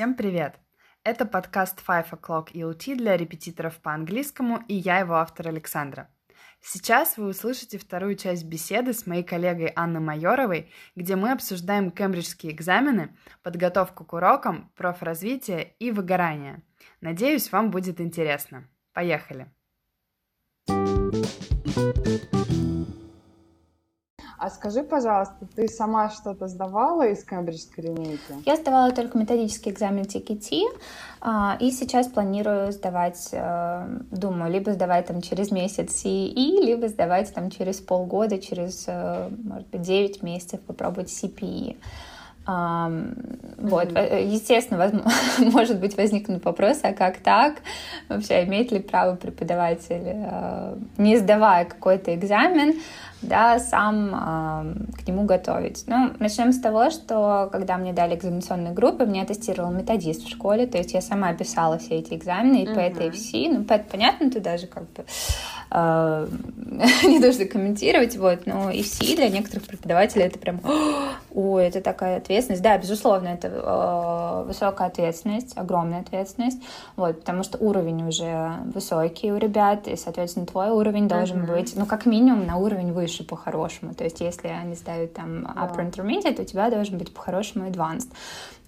Всем привет! Это подкаст Five O'Clock EOT для репетиторов по английскому, и я его автор Александра. Сейчас вы услышите вторую часть беседы с моей коллегой Анной Майоровой, где мы обсуждаем кембриджские экзамены, подготовку к урокам, профразвитие и выгорание. Надеюсь, вам будет интересно. Поехали! А скажи, пожалуйста, ты сама что-то сдавала из кембриджской линейки? Я сдавала только методический экзамен TKT, а, и сейчас планирую сдавать, э, думаю, либо сдавать там через месяц CE, либо сдавать там через полгода, через, э, может быть, 9 месяцев попробовать CPE. Вот, mm-hmm. естественно, возможно, может быть, возникнут вопросы, а как так? Вообще, имеет ли право преподаватель, не сдавая какой-то экзамен, да, сам э, к нему готовить. Ну, начнем с того, что когда мне дали экзаменационные группы, меня тестировал методист в школе, то есть я сама писала все эти экзамены, и uh-huh. по этой FC, ну, понятно, туда же как бы э, не нужно комментировать, вот, но FC для некоторых преподавателей это прям, ой, это такая ответственность. Да, безусловно, это э, высокая ответственность, огромная ответственность, вот, потому что уровень уже высокий у ребят, и, соответственно, твой уровень должен быть, ну, как минимум, на уровень выше выше по-хорошему. То есть если они ставят там upper yeah. intermediate, у тебя должен быть по-хорошему advanced.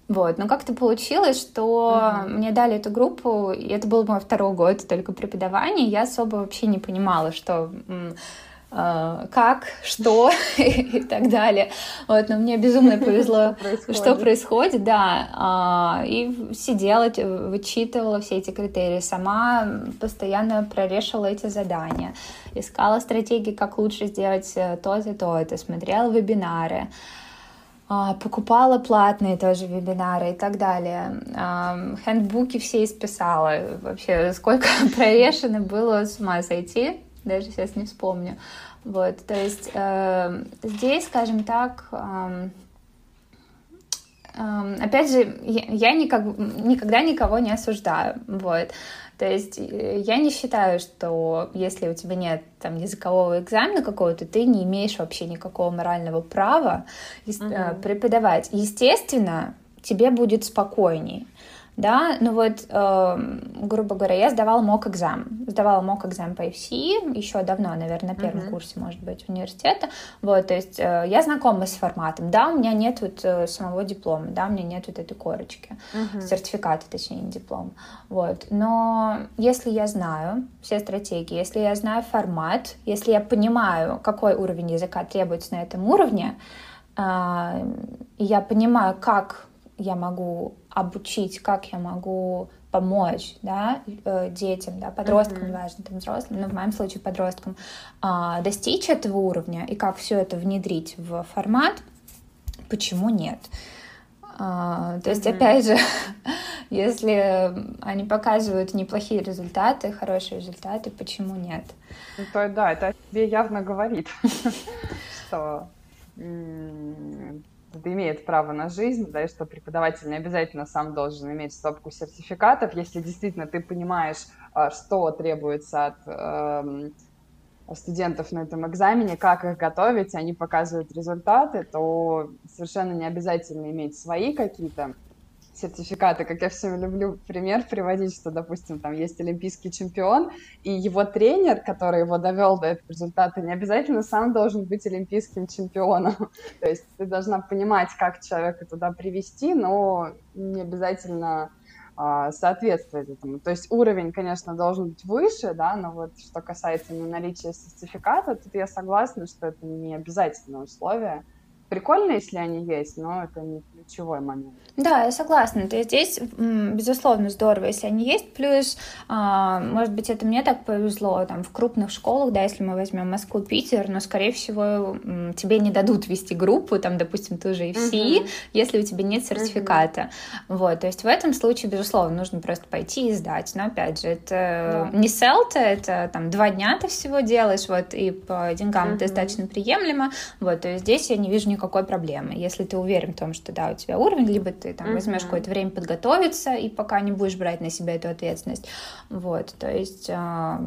Вот, но как-то получилось, что uh-huh. мне дали эту группу, и это был мой второй год только преподавания, я особо вообще не понимала, что как, что и так далее. Вот, но мне безумно повезло, что происходит, да. А, и сидела, вычитывала все эти критерии, сама постоянно прорешила эти задания искала стратегии, как лучше сделать э, то-то, то-то, смотрела вебинары, а, покупала платные тоже вебинары и так далее. Хендбуки все исписала. Вообще, сколько прорешено было, с ума сойти. Даже сейчас не вспомню. Вот, то есть э, здесь, скажем так, э, э, опять же, я, я никак, никогда никого не осуждаю. Вот. То есть э, я не считаю, что если у тебя нет там языкового экзамена какого-то, ты не имеешь вообще никакого морального права uh-huh. преподавать. Естественно, тебе будет спокойней да, ну вот, э, грубо говоря, я сдавала мок экзам, сдавала мок экзам по FC еще давно, наверное, на первом uh-huh. курсе, может быть, университета, вот, то есть э, я знакома с форматом, да, у меня нет вот э, самого диплома, да, у меня нет вот этой корочки, uh-huh. сертификата, точнее, не диплом, вот, но если я знаю все стратегии, если я знаю формат, если я понимаю, какой уровень языка требуется на этом уровне, э, я понимаю, как я могу обучить, как я могу помочь да, э, детям, да, подросткам, mm-hmm. важно, там, взрослым, но в моем случае подросткам, а, достичь этого уровня и как все это внедрить в формат, почему нет? А, то есть, mm-hmm. опять же, если они показывают неплохие результаты, хорошие результаты, почему нет? Ну, то, да, это тебе явно говорит, что имеет право на жизнь, да, и что преподаватель не обязательно сам должен иметь стопку сертификатов, если действительно ты понимаешь, а, что требуется от э, студентов на этом экзамене, как их готовить, они показывают результаты, то совершенно не обязательно иметь свои какие-то сертификаты, как я всем люблю пример приводить, что, допустим, там есть олимпийский чемпион, и его тренер, который его довел до этого результата, не обязательно сам должен быть олимпийским чемпионом. То есть ты должна понимать, как человека туда привести, но не обязательно а, соответствует этому. То есть уровень, конечно, должен быть выше, да, но вот что касается наличия сертификата, тут я согласна, что это не обязательное условие. Прикольно, если они есть, но это не ключевой момент. Да, я согласна. То есть здесь, безусловно, здорово, если они есть. Плюс, а, может быть, это мне так повезло, там, в крупных школах, да, если мы возьмем Москву, Питер, но, скорее всего, тебе не дадут вести группу, там, допустим, ту же FC, uh-huh. если у тебя нет сертификата. Uh-huh. Вот, то есть в этом случае, безусловно, нужно просто пойти и сдать. Но, опять же, это yeah. не селта, это, там, два дня ты всего делаешь, вот, и по деньгам это достаточно приемлемо. Вот, то есть здесь я не вижу никакой проблемы. Если ты уверен в том, что, да, у тебя уровень, либо ты там возьмешь какое-то время подготовиться и пока не будешь брать на себя эту ответственность. Вот, то есть э,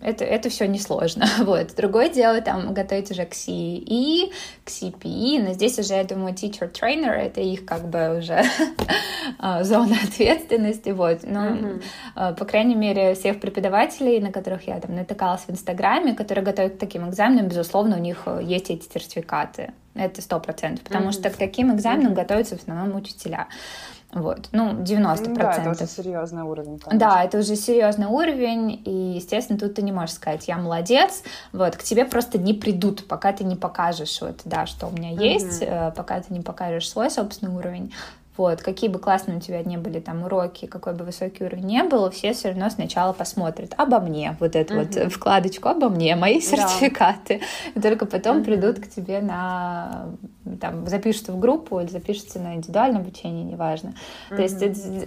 это, это все несложно. Вот. Другое дело там готовить уже к CE, к CPE, но здесь уже, я думаю, teacher trainer это их как бы уже а, зона ответственности, вот. Но, mm-hmm. по крайней мере, всех преподавателей, на которых я там натыкалась в Инстаграме, которые готовят к таким экзаменам, безусловно, у них э, есть эти сертификаты. Это сто процентов, потому mm-hmm. что к таким экзаменам mm-hmm. готовятся в основном учителя. Вот, ну, 90%. Да, это уже серьезный уровень. Конечно. Да, это уже серьезный уровень, и, естественно, тут ты не можешь сказать, я молодец, вот, к тебе просто не придут, пока ты не покажешь, вот, да, что у меня mm-hmm. есть, э, пока ты не покажешь свой собственный уровень, вот, какие бы классные у тебя не были там уроки, какой бы высокий уровень не был, все все равно сначала посмотрят обо мне, вот эту uh-huh. вот вкладочку обо мне, мои сертификаты. Да. И только потом uh-huh. придут к тебе на, там, запишутся в группу или запишутся на индивидуальное обучение, неважно. Uh-huh. То есть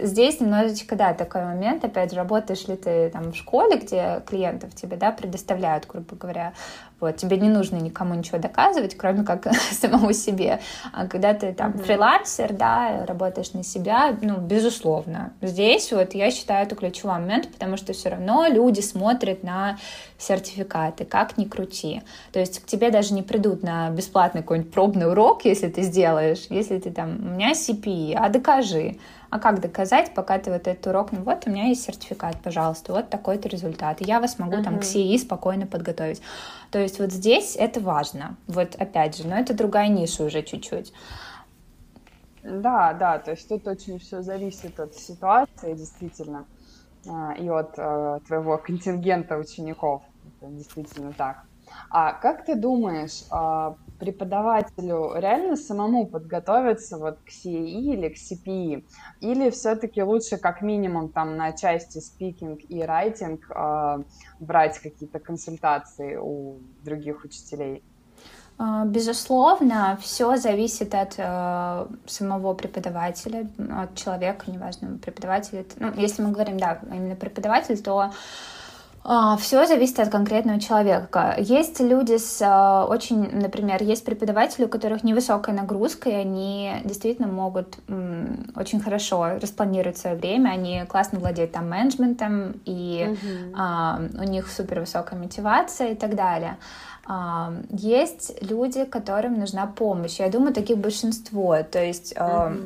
здесь немножечко, да, такой момент, опять же, работаешь ли ты там в школе, где клиентов тебе, да, предоставляют, грубо говоря, вот, тебе не нужно никому ничего доказывать, кроме как самому себе. А когда ты там mm-hmm. фрилансер, да, работаешь на себя, ну, безусловно. Здесь вот я считаю это ключевой момент, потому что все равно люди смотрят на сертификаты, как ни крути. То есть к тебе даже не придут на бесплатный какой-нибудь пробный урок, если ты сделаешь, если ты там, у меня CPE, а докажи. А как доказать, пока ты вот этот урок, ну вот у меня есть сертификат, пожалуйста, вот такой-то результат, и я вас могу uh-huh. там к CE спокойно подготовить. То есть вот здесь это важно, вот опять же, но это другая ниша уже чуть-чуть. Да, да, то есть тут очень все зависит от ситуации, действительно, а, и от э, твоего контингента учеников. Действительно так. А как ты думаешь, а, преподавателю реально самому подготовиться вот к CE или к CPE? Или все-таки лучше как минимум там на части speaking и э, брать какие-то консультации у других учителей? А, безусловно, все зависит от э, самого преподавателя, от человека, неважно, преподаватель. Ну, если мы говорим, да, именно преподаватель, то Все зависит от конкретного человека. Есть люди с а, очень, например, есть преподаватели, у которых невысокая нагрузка, и они действительно могут очень хорошо распланировать свое время, они классно владеют там менеджментом, и угу. а, у них супер высокая мотивация и так далее. А, есть люди, которым нужна помощь. Я думаю, таких большинство. То есть угу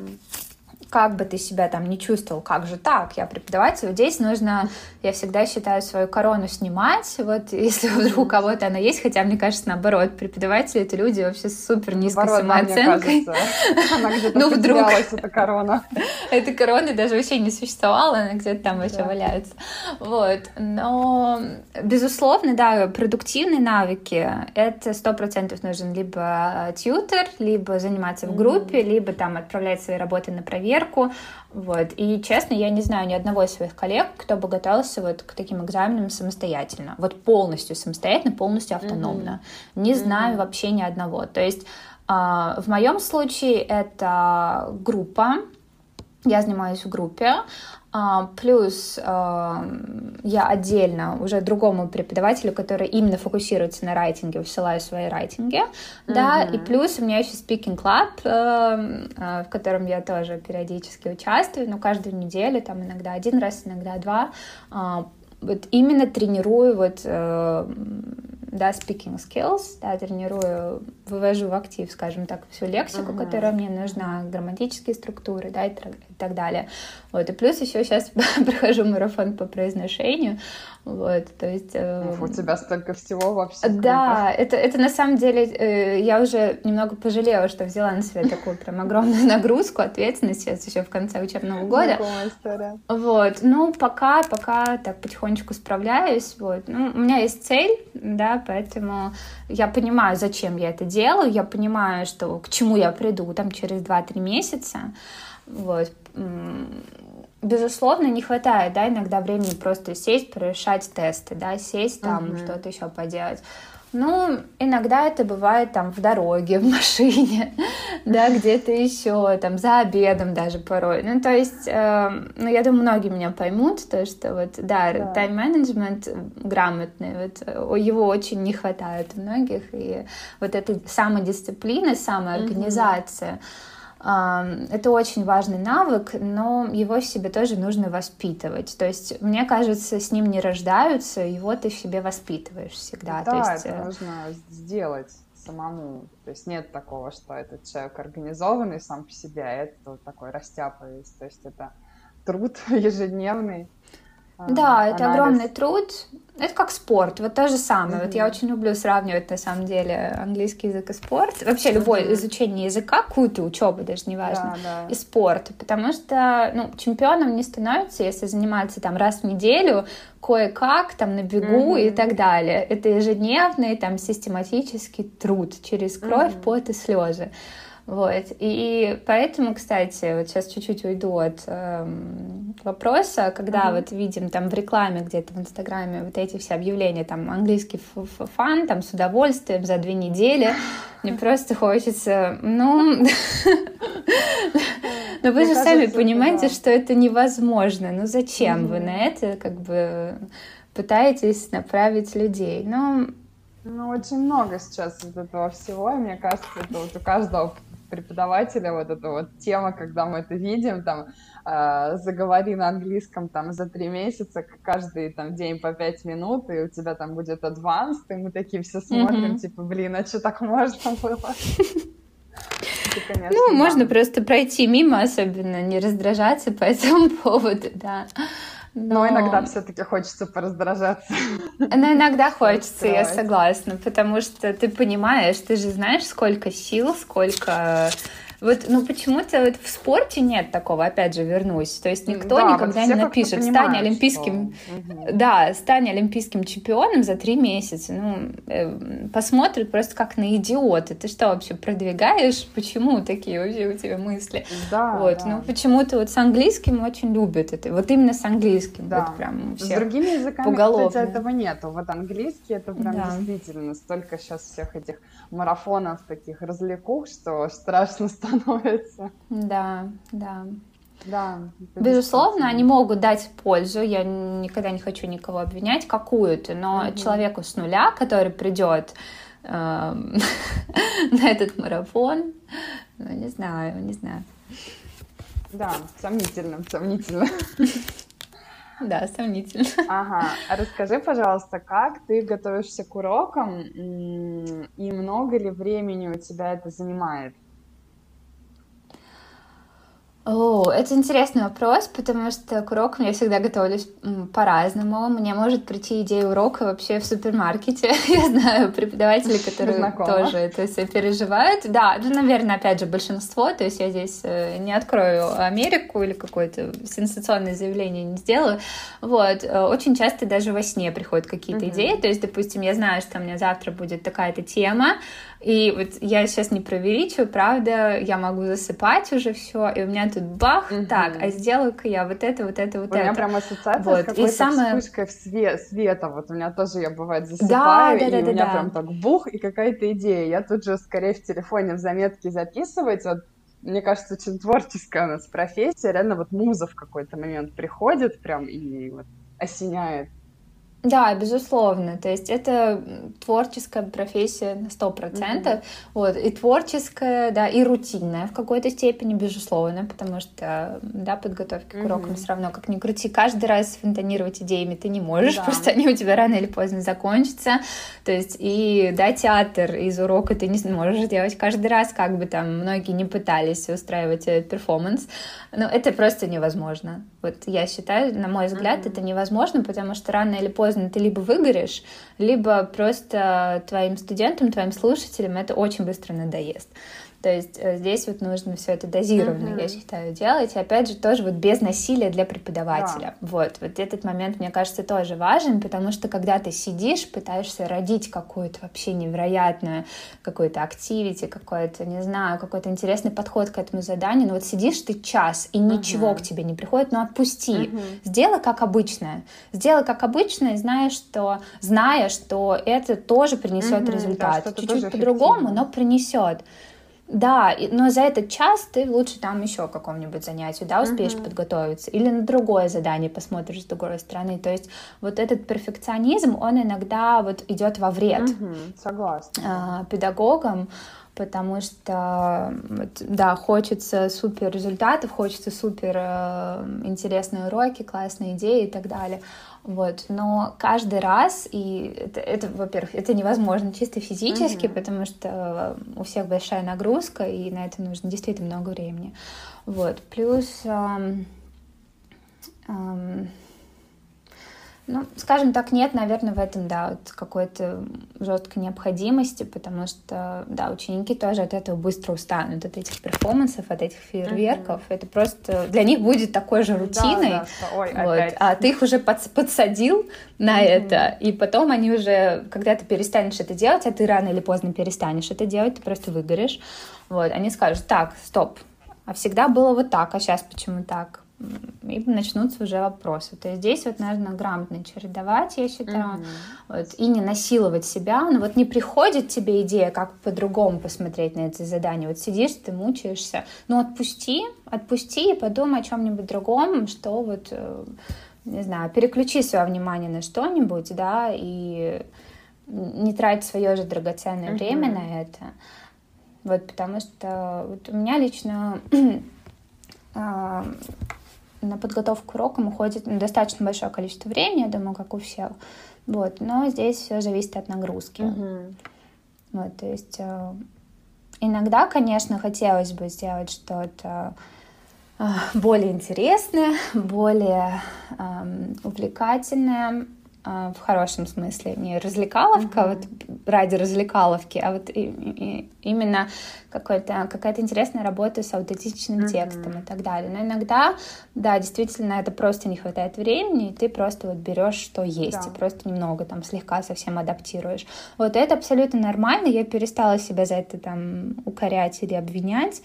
как бы ты себя там не чувствовал, как же так, я преподаватель, вот здесь нужно, я всегда считаю, свою корону снимать, вот если вдруг у кого-то она есть, хотя мне кажется, наоборот, преподаватели это люди вообще с супер низкой наоборот, самооценкой. она где-то ну, вдруг эта корона. Эта корона даже вообще не существовала, она где-то там вообще валяется. Вот, но, безусловно, да, продуктивные навыки, это сто процентов нужен либо тьютер, либо заниматься в группе, либо там отправлять свои работы на проверку, проверку. Вот. И, честно, я не знаю ни одного из своих коллег, кто бы готовился вот к таким экзаменам самостоятельно. Вот полностью самостоятельно, полностью автономно. Mm-hmm. Не знаю mm-hmm. вообще ни одного. То есть Uh, в моем случае это группа, я занимаюсь в группе, а, плюс а, я отдельно уже другому преподавателю, который именно фокусируется на райтинге, высылаю свои райтинги, mm-hmm. да, и плюс у меня еще speaking club, э, э, в котором я тоже периодически участвую, но каждую неделю, там иногда один раз, иногда два, а, вот именно тренирую вот э, да, speaking skills, да, тренирую, вывожу в актив, скажем так, всю лексику, uh-huh. которая мне нужна, грамматические структуры, да, и так далее. Вот, и плюс еще сейчас прохожу марафон по произношению, вот, то есть... Э, у тебя столько всего вообще. Да, это, это на самом деле, э, я уже немного пожалела, что взяла на себя такую прям огромную нагрузку, ответственность сейчас еще в конце учебного года. Вот, ну, пока, пока так потихонечку справляюсь, вот. Ну, у меня есть цель, да, поэтому я понимаю, зачем я это делаю, я понимаю, что к чему я приду там через 2-3 месяца, вот. Безусловно, не хватает, да, иногда времени просто сесть, прорешать тесты, да, сесть там, uh-huh. что-то еще поделать. Ну, иногда это бывает там в дороге, в машине, да, где-то еще, там, за обедом даже порой. Ну, то есть, э, ну, я думаю, многие меня поймут, то, что вот, да, да. тайм-менеджмент грамотный, вот, его очень не хватает у многих, и вот эта самодисциплина, самоорганизация, mm-hmm Это очень важный навык, но его в себе тоже нужно воспитывать. То есть, мне кажется, с ним не рождаются, его ты в себе воспитываешь всегда. Да, То есть... это э, нужно сделать самому. То есть нет такого, что этот человек организованный сам по себе, а это вот такой растяпывается. То есть это труд ежедневный. Да, анализ. это огромный труд. Это как спорт, вот то же самое. Mm-hmm. Вот я очень люблю сравнивать на самом деле английский язык и спорт. Вообще любое mm-hmm. изучение языка, какую-то учебу, даже неважно, да, да. и спорт. Потому что ну, чемпионом не становится, если заниматься там раз в неделю, кое-как, там на бегу mm-hmm. и так далее. Это ежедневный, там систематический труд через кровь, mm-hmm. пот и слезы. Вот. И поэтому, кстати, вот сейчас чуть-чуть уйду от эм, вопроса, когда mm-hmm. вот видим там в рекламе где-то в Инстаграме вот эти все объявления, там английский фан, там с удовольствием за две недели, мне просто хочется, ну... Но вы же сами понимаете, что это невозможно. Ну зачем вы на это как бы пытаетесь направить людей? Ну, ну, очень много сейчас вот этого всего, и мне кажется, это вот у каждого преподавателя вот эта вот тема, когда мы это видим, там, э, заговори на английском там за три месяца, каждый там день по пять минут, и у тебя там будет адванс, и мы такие все смотрим, mm-hmm. типа, блин, а что так можно было? ну, можно просто пройти мимо, особенно не раздражаться по этому поводу, да. Но, Но иногда все-таки хочется пораздражаться. Но иногда хочется, я согласна, потому что ты понимаешь, ты же знаешь, сколько сил, сколько вот, ну, почему-то вот в спорте нет такого, опять же, вернусь. То есть никто да, никогда вот не напишет, стань олимпийским, что... да, стань олимпийским чемпионом за три месяца. Ну, э, посмотрят просто как на идиота. Ты что вообще продвигаешь? Почему такие вообще у тебя мысли? Да, вот, да. ну, почему-то вот с английским очень любят это. Вот именно с английским. Да. Вот прям с другими языками, поголовно. кстати, этого нету. Вот английский, это прям да. действительно столько сейчас всех этих марафонов таких развлекух, что страшно становится. Да, да. Да. Безусловно, они могут дать пользу. Я никогда не хочу никого обвинять какую-то, но угу. человеку с нуля, который придет э, на этот марафон, ну не знаю, не знаю. Да, сомнительно, сомнительно. Да, сомнительно. Ага. Расскажи, пожалуйста, как ты готовишься к урокам и много ли времени у тебя это занимает? О, это интересный вопрос, потому что к урокам я всегда готовлюсь по-разному. Мне может прийти идея урока вообще в супермаркете. я знаю преподавателей, которые Знакомо. тоже это все переживают. Да, ну, наверное, опять же, большинство. То есть я здесь э, не открою Америку или какое-то сенсационное заявление не сделаю. Вот. Э, очень часто даже во сне приходят какие-то идеи. То есть, допустим, я знаю, что у меня завтра будет такая-то тема, и вот я сейчас не преувеличиваю, правда, я могу засыпать уже все, и у меня тут бах, угу. так, а сделаю-ка я вот это, вот это, вот у это. У меня прям ассоциация вот. с какой-то самое... вспышкой в свет, света. Вот у меня тоже, я бывает засыпаю, да, да, и да, у меня да. прям так бух, и какая-то идея. Я тут же скорее в телефоне в заметки записывать, вот мне кажется, очень творческая у нас профессия. Реально вот муза в какой-то момент приходит прям и вот осеняет. Да, безусловно. То есть это творческая профессия на сто процентов. Вот. И творческая, да, и рутинная в какой-то степени, безусловно, потому что, да, подготовки к урокам mm-hmm. все равно, как ни крути, каждый раз фонтанировать идеями ты не можешь, да. просто они у тебя рано или поздно закончатся. То есть и, да, театр из урока ты не сможешь делать каждый раз, как бы там многие не пытались устраивать этот перформанс. Но это просто невозможно. Вот я считаю, на мой взгляд, mm-hmm. это невозможно, потому что рано или поздно ты либо выгоришь, либо просто твоим студентам, твоим слушателям это очень быстро надоест. То есть э, здесь вот нужно все это дозированно, mm-hmm. я считаю, делать. И опять же, тоже вот без насилия для преподавателя. Да. Вот, вот этот момент, мне кажется, тоже важен, потому что когда ты сидишь, пытаешься родить какую-то вообще невероятную какую-то активити, какой-то, не знаю, какой-то интересный подход к этому заданию, но вот сидишь ты час, и ничего mm-hmm. к тебе не приходит, ну отпусти. Mm-hmm. Сделай как обычно. Сделай как обычно, зная, что, зная, что это тоже принесет mm-hmm, результат. Да, Чуть-чуть по-другому, но принесет. Да, но за этот час ты лучше там еще каком-нибудь занятии, да, успеешь uh-huh. подготовиться, или на другое задание посмотришь с другой стороны. То есть вот этот перфекционизм, он иногда вот идет во вред. Uh-huh. Согласна. А, педагогам, потому что, да, хочется супер результатов, хочется супер э, интересные уроки, классные идеи и так далее. Вот, но каждый раз, и это, это во-первых, это невозможно чисто физически, mm-hmm. потому что у всех большая нагрузка, и на это нужно действительно много времени. Вот, плюс эм, эм, ну, скажем так, нет, наверное, в этом, да, вот какой-то жесткой необходимости, потому что, да, ученики тоже от этого быстро устанут, от этих перформансов, от этих фейерверков. Mm-hmm. Это просто для них будет такой же рутиной. Да, да, что, ой, вот. Опять. А ты их уже под, подсадил на mm-hmm. это, и потом они уже, когда ты перестанешь это делать, а ты рано или поздно перестанешь это делать, ты просто выгоришь. Вот, они скажут, так, стоп, а всегда было вот так, а сейчас почему так? И начнутся уже вопросы. То есть здесь вот нужно грамотно чередовать, я считаю, mm-hmm. вот, и не насиловать себя. Но вот не приходит тебе идея, как по-другому посмотреть на это задание. Вот сидишь, ты мучаешься. Ну отпусти, отпусти и подумай о чем-нибудь другом, что вот, э, не знаю, переключи свое внимание на что-нибудь, да, и не трать свое же драгоценное mm-hmm. время на это. Вот, потому что вот у меня лично а, на подготовку к урокам уходит достаточно большое количество времени, я думаю, как у всех. Вот, но здесь все зависит от нагрузки. Uh-huh. Вот, то есть э, иногда, конечно, хотелось бы сделать что-то э, более интересное, более э, увлекательное, в хорошем смысле, не развлекаловка mm-hmm. вот ради развлекаловки, а вот и, и, именно какой-то, какая-то интересная работа с аутентичным mm-hmm. текстом и так далее. Но иногда, да, действительно, это просто не хватает времени, и ты просто вот берешь, что есть, да. и просто немного там слегка совсем адаптируешь. Вот это абсолютно нормально, я перестала себя за это там укорять или обвинять,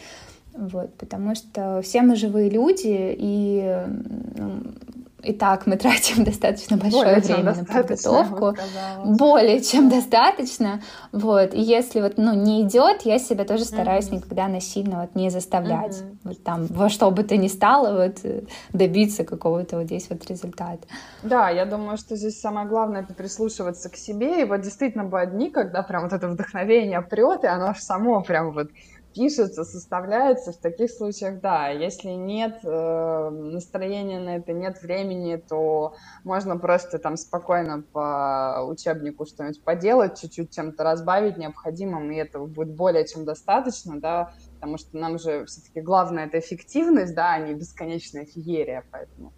вот, потому что все мы живые люди, и ну, и так мы тратим достаточно большое более время на подготовку. Более чем достаточно. Вот. И если вот, ну, не идет, я себя тоже стараюсь mm-hmm. никогда насильно вот не заставлять. Mm-hmm. Вот там во что бы то ни стало, вот добиться какого-то вот здесь вот результата. Да, я думаю, что здесь самое главное это прислушиваться к себе. И вот действительно бывают дни, когда прям вот это вдохновение прет, и оно аж само прям вот пишется, составляется, в таких случаях, да, если нет э, настроения на это, нет времени, то можно просто там спокойно по учебнику что-нибудь поделать, чуть-чуть чем-то разбавить необходимым, и этого будет более чем достаточно, да, потому что нам же все-таки главное это эффективность, да, а не бесконечная феерия, поэтому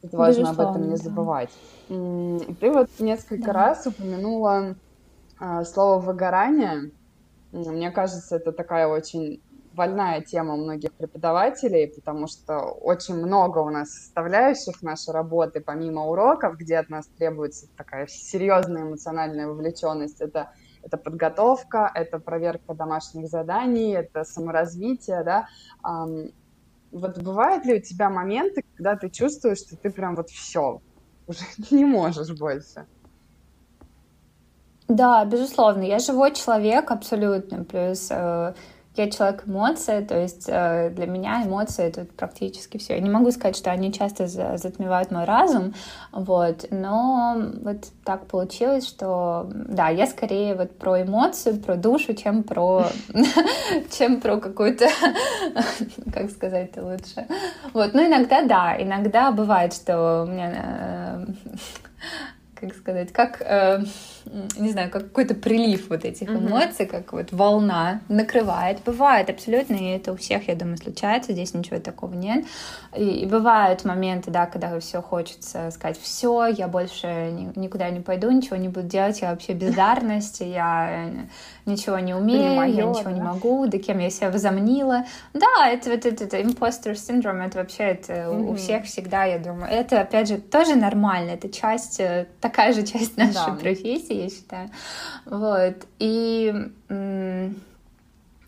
тут важно об этом не забывать. Ты вот несколько да. раз упомянула э, слово выгорание, мне кажется, это такая очень больная тема многих преподавателей, потому что очень много у нас составляющих нашей работы, помимо уроков, где от нас требуется такая серьезная эмоциональная вовлеченность. Это, это подготовка, это проверка домашних заданий, это саморазвитие, да. Вот бывают ли у тебя моменты, когда ты чувствуешь, что ты прям вот все, уже не можешь больше? Да, безусловно, я живой человек абсолютно, плюс э, я человек эмоций, то есть э, для меня эмоции это практически все. Я не могу сказать, что они часто за, затмевают мой разум, вот, но вот так получилось, что да, я скорее вот про эмоцию, про душу, чем про чем про какую-то, как сказать лучше. Вот, ну иногда да, иногда бывает, что у меня э, как сказать, как, э, не знаю, как какой-то прилив вот этих mm-hmm. эмоций, как вот волна накрывает. Бывает абсолютно, и это у всех, я думаю, случается, здесь ничего такого нет. И, и бывают моменты, да, когда все хочется сказать, все, я больше ни, никуда не пойду, ничего не буду делать, я вообще бездарность, я ничего не умею, моё, я ничего да? не могу, да кем я себя возомнила. Да, это вот это, это imposter синдром, это вообще это mm-hmm. у всех всегда, я думаю. Это, опять же, тоже нормально, это часть, э, такая же часть нашей да. профессии, я считаю. Вот. И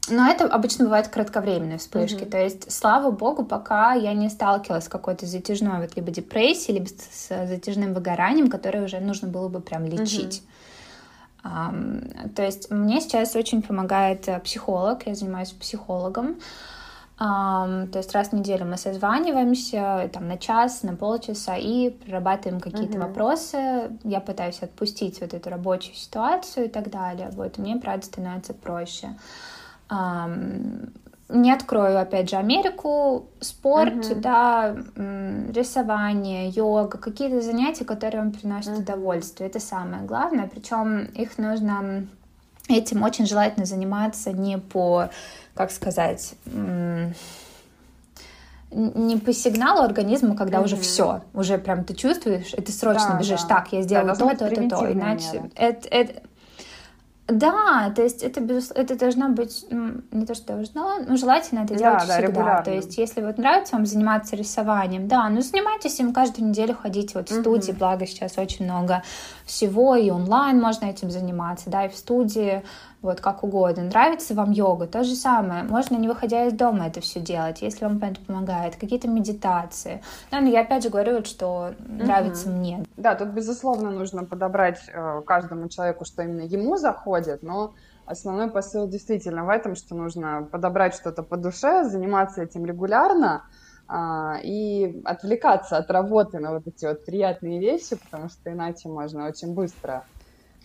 но это обычно бывают кратковременные вспышки. Mm-hmm. То есть, слава богу, пока я не сталкивалась с какой-то затяжной вот либо депрессией, либо с затяжным выгоранием, которое уже нужно было бы прям лечить. Mm-hmm. То есть мне сейчас очень помогает э, психолог, я занимаюсь психологом. Um, то есть раз в неделю мы созваниваемся там на час, на полчаса и прорабатываем какие-то uh-huh. вопросы. Я пытаюсь отпустить вот эту рабочую ситуацию и так далее. Вот мне, правда, становится проще. Um, не открою, опять же, Америку, спорт, uh-huh. да, рисование, йога, какие-то занятия, которые вам приносят uh-huh. удовольствие. Это самое главное. Причем их нужно этим очень желательно заниматься не по как сказать, не по сигналу организма, когда mm-hmm. уже все, уже прям ты чувствуешь, и ты срочно да, бежишь, да. так, я сделала да, то, то, то, то, иначе это, это, да, то есть это, безусловно, это должно быть не то, что должно, но желательно это делать да, всегда. Да, регулярно. то есть если вот нравится вам заниматься рисованием, да, ну занимайтесь им каждую неделю, ходите вот в студии, угу. благо сейчас очень много всего, и онлайн можно этим заниматься, да, и в студии, вот как угодно. Нравится вам йога, то же самое. Можно не выходя из дома это все делать, если вам это помогает. Какие-то медитации. Да, но я опять же говорю, что нравится угу. мне. Да, тут безусловно нужно подобрать э, каждому человеку, что именно ему заходит, но основной посыл действительно в этом, что нужно подобрать что-то по душе, заниматься этим регулярно, а, и отвлекаться от работы на вот эти вот приятные вещи, потому что иначе можно очень быстро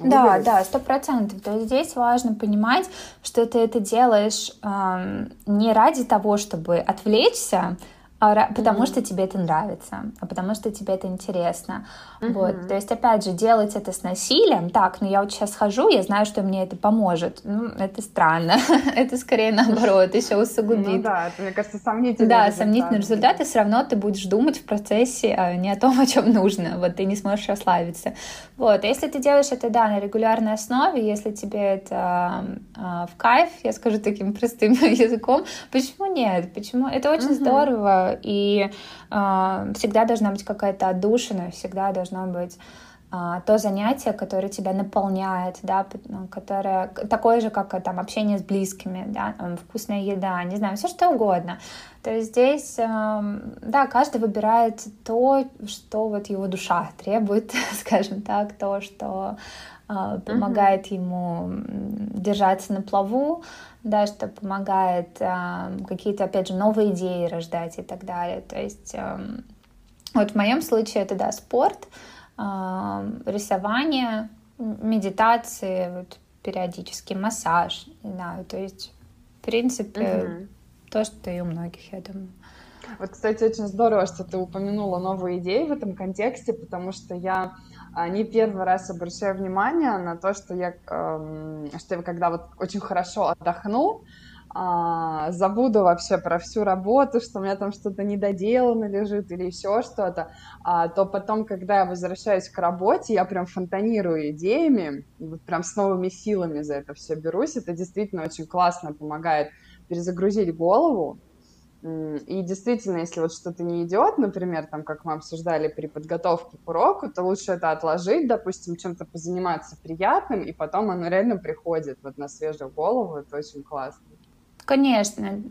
да, да, сто процентов. То есть здесь важно понимать, что ты это делаешь эм, не ради того, чтобы отвлечься, потому mm-hmm. что тебе это нравится, а потому что тебе это интересно. Mm-hmm. Вот, то есть, опять же, делать это с насилием, так, ну я вот сейчас хожу, я знаю, что мне это поможет. Ну, это странно. это скорее наоборот, еще усугубит. Ну да, это, мне кажется, сомнительный Да, результат. сомнительный результат, и все равно ты будешь думать в процессе а не о том, о чем нужно. Вот ты не сможешь расслабиться. Вот, а если ты делаешь это, да, на регулярной основе, если тебе это э, в кайф, я скажу таким простым языком, почему нет? Почему? Это очень mm-hmm. здорово и э, всегда должна быть какая-то отдушина, всегда должно быть э, то занятие, которое тебя наполняет, да, ну, которое такое же, как там общение с близкими, да, там, вкусная еда, не знаю, все что угодно. То есть здесь, э, да, каждый выбирает то, что вот его душа требует, скажем так, то, что э, помогает mm-hmm. ему держаться на плаву, да, что помогает э, какие-то, опять же, новые идеи рождать и так далее. То есть э, вот в моем случае это, да, спорт, э, рисование, медитации, вот периодически массаж, не знаю, то есть, в принципе, угу. то, что и у многих, я думаю. Вот, кстати, очень здорово, что ты упомянула новые идеи в этом контексте, потому что я не первый раз обращаю внимание на то, что я, эм, что я когда вот очень хорошо отдохну, а, забуду вообще про всю работу, что у меня там что-то недоделано лежит или еще что-то, а, то потом, когда я возвращаюсь к работе, я прям фонтанирую идеями, вот прям с новыми силами за это все берусь. Это действительно очень классно помогает перезагрузить голову, и действительно, если вот что-то не идет, например, там, как мы обсуждали при подготовке к уроку, то лучше это отложить, допустим, чем-то позаниматься приятным, и потом оно реально приходит вот на свежую голову, это очень классно. Конечно,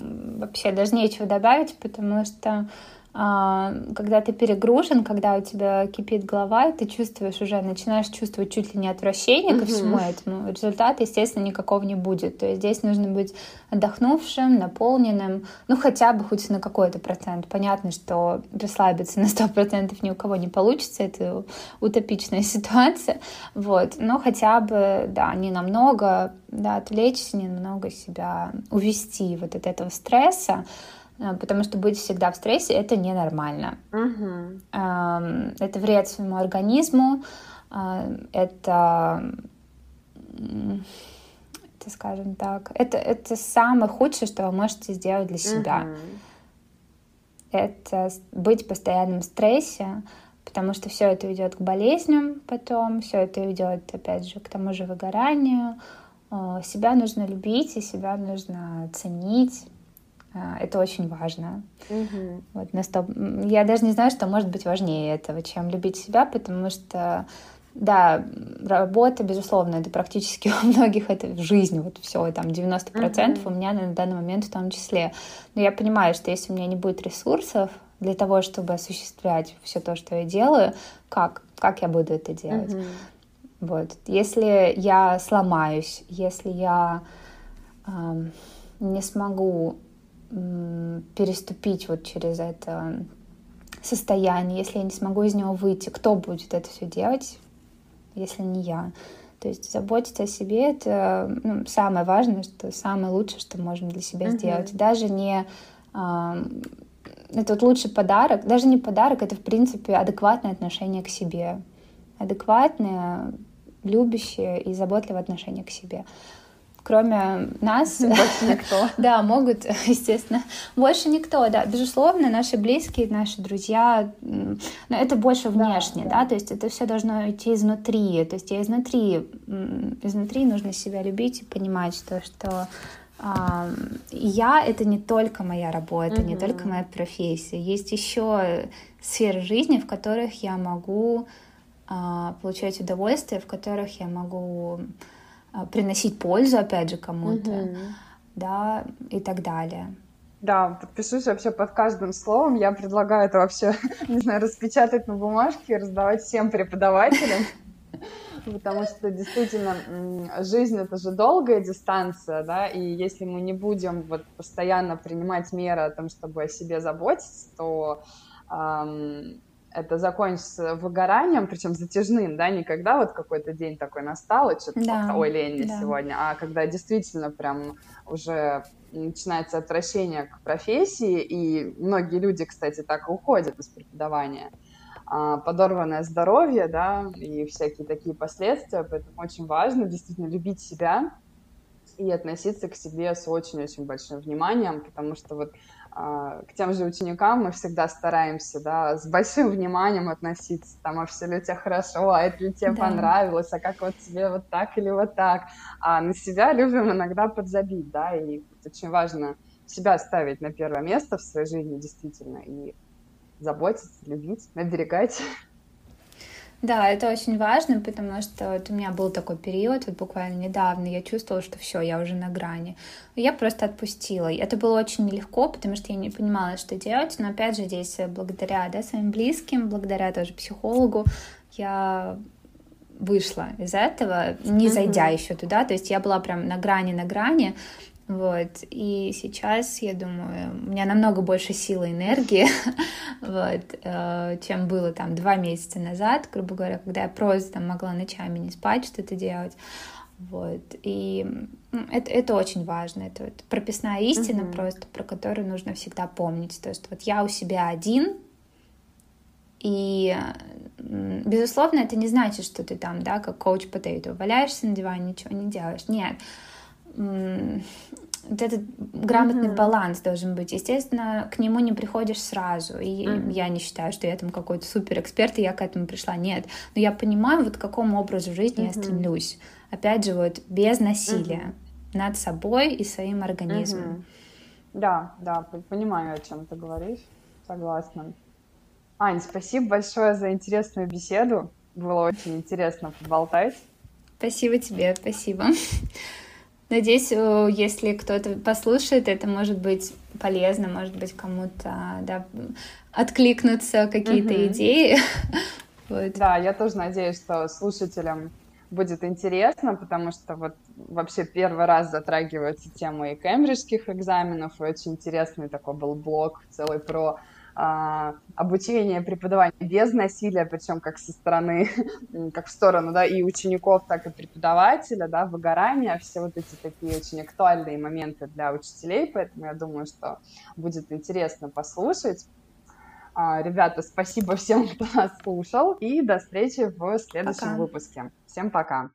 вообще даже нечего добавить, потому что когда ты перегружен, когда у тебя кипит голова, и ты чувствуешь уже, начинаешь чувствовать чуть ли не отвращение mm-hmm. ко всему этому, результата, естественно, никакого не будет. То есть здесь нужно быть отдохнувшим, наполненным, ну хотя бы хоть на какой-то процент. Понятно, что расслабиться на сто процентов ни у кого не получится, это утопичная ситуация, вот, но хотя бы, да, не намного, да, отвлечься, немного себя увести вот от этого стресса, потому что быть всегда в стрессе это ненормально. Угу. Это вред своему организму, э, это, это скажем так, это, это самое худшее, что вы можете сделать для себя. Угу. Это быть в постоянном стрессе, потому что все это ведет к болезням потом, все это ведет, опять же, к тому же выгоранию. Э, себя нужно любить и себя нужно ценить а, это очень важно. Угу. Вот, на 100... Я даже не знаю, что может быть важнее этого, чем любить себя, потому что, да, работа, безусловно, это практически у многих это жизнь, вот все, там 90% угу. у меня на данный момент в том числе. Но я понимаю, что если у меня не будет ресурсов для того, чтобы осуществлять все то, что я делаю, как, как я буду это делать? Угу. Вот. Если я сломаюсь, если я эм, не смогу переступить вот через это состояние, если я не смогу из него выйти, кто будет это все делать, если не я? То есть заботиться о себе это ну, самое важное, что самое лучшее, что можем для себя uh-huh. сделать. Даже не э, это вот лучший подарок, даже не подарок, это в принципе адекватное отношение к себе, адекватное, любящее и заботливое отношение к себе кроме нас. Больше никто. да, могут, естественно. Больше никто, да. Безусловно, наши близкие, наши друзья, но это больше внешне, да, да. да? То есть это все должно идти изнутри. То есть я изнутри, изнутри нужно себя любить и понимать, то, что а, я это не только моя работа, mm-hmm. не только моя профессия. Есть еще сферы жизни, в которых я могу а, получать удовольствие, в которых я могу приносить пользу, опять же, кому-то, угу. да, и так далее. Да, подпишусь вообще под каждым словом. Я предлагаю это вообще, не знаю, распечатать на бумажке и раздавать всем преподавателям. Потому что действительно жизнь это же долгая дистанция, да, и если мы не будем вот постоянно принимать меры о том, чтобы о себе заботиться, то эм, это закончится выгоранием, причем затяжным, да, не когда вот какой-то день такой настал, и что-то да, ой, лень да. сегодня, а когда действительно прям уже начинается отвращение к профессии, и многие люди, кстати, так и уходят из преподавания, а, подорванное здоровье, да, и всякие такие последствия, поэтому очень важно действительно любить себя и относиться к себе с очень-очень большим вниманием, потому что вот к тем же ученикам мы всегда стараемся, да, с большим вниманием относиться, там, а все ли у тебя хорошо, а это ли тебе да. понравилось, а как вот тебе вот так или вот так, а на себя любим иногда подзабить, да, и очень важно себя ставить на первое место в своей жизни, действительно, и заботиться, любить, оберегать. Да, это очень важно, потому что вот у меня был такой период, вот буквально недавно, я чувствовала, что все, я уже на грани. Я просто отпустила. Это было очень нелегко, потому что я не понимала, что делать, но опять же здесь благодаря да, своим близким, благодаря тоже психологу, я вышла из этого, не зайдя mm-hmm. еще туда, то есть я была прям на грани, на грани, вот, и сейчас, я думаю, у меня намного больше силы и энергии, вот, э, чем было там два месяца назад, грубо говоря, когда я просто там могла ночами не спать, что-то делать. Вот, и это, это очень важно, это вот прописная истина uh-huh. просто, про которую нужно всегда помнить. То есть вот я у себя один, и, безусловно, это не значит, что ты там, да, как коуч потейто, валяешься на диване, ничего не делаешь. Нет, вот этот грамотный mm-hmm. баланс должен быть. Естественно, к нему не приходишь сразу. И mm-hmm. я не считаю, что я там какой-то супер эксперт, и я к этому пришла. Нет. Но я понимаю, вот к какому образу жизни mm-hmm. я стремлюсь. Опять же, вот без насилия mm-hmm. над собой и своим организмом. Mm-hmm. Да, да, понимаю, о чем ты говоришь. Согласна. Ань, спасибо большое за интересную беседу. Было очень интересно поболтать. Спасибо тебе, спасибо. Надеюсь, э, если кто-то послушает, это может быть полезно, может быть, кому-то да, откликнутся какие-то угу. идеи. вот. Да, я тоже надеюсь, что слушателям будет интересно, потому что вот вообще первый раз затрагивается тема и кембриджских экзаменов, и очень интересный такой был блог целый про обучение, преподавание без насилия, причем как со стороны, как в сторону, да, и учеников, так и преподавателя, да, выгорания, все вот эти такие очень актуальные моменты для учителей, поэтому я думаю, что будет интересно послушать. А, ребята, спасибо всем, кто нас слушал, и до встречи в следующем пока. выпуске. Всем пока!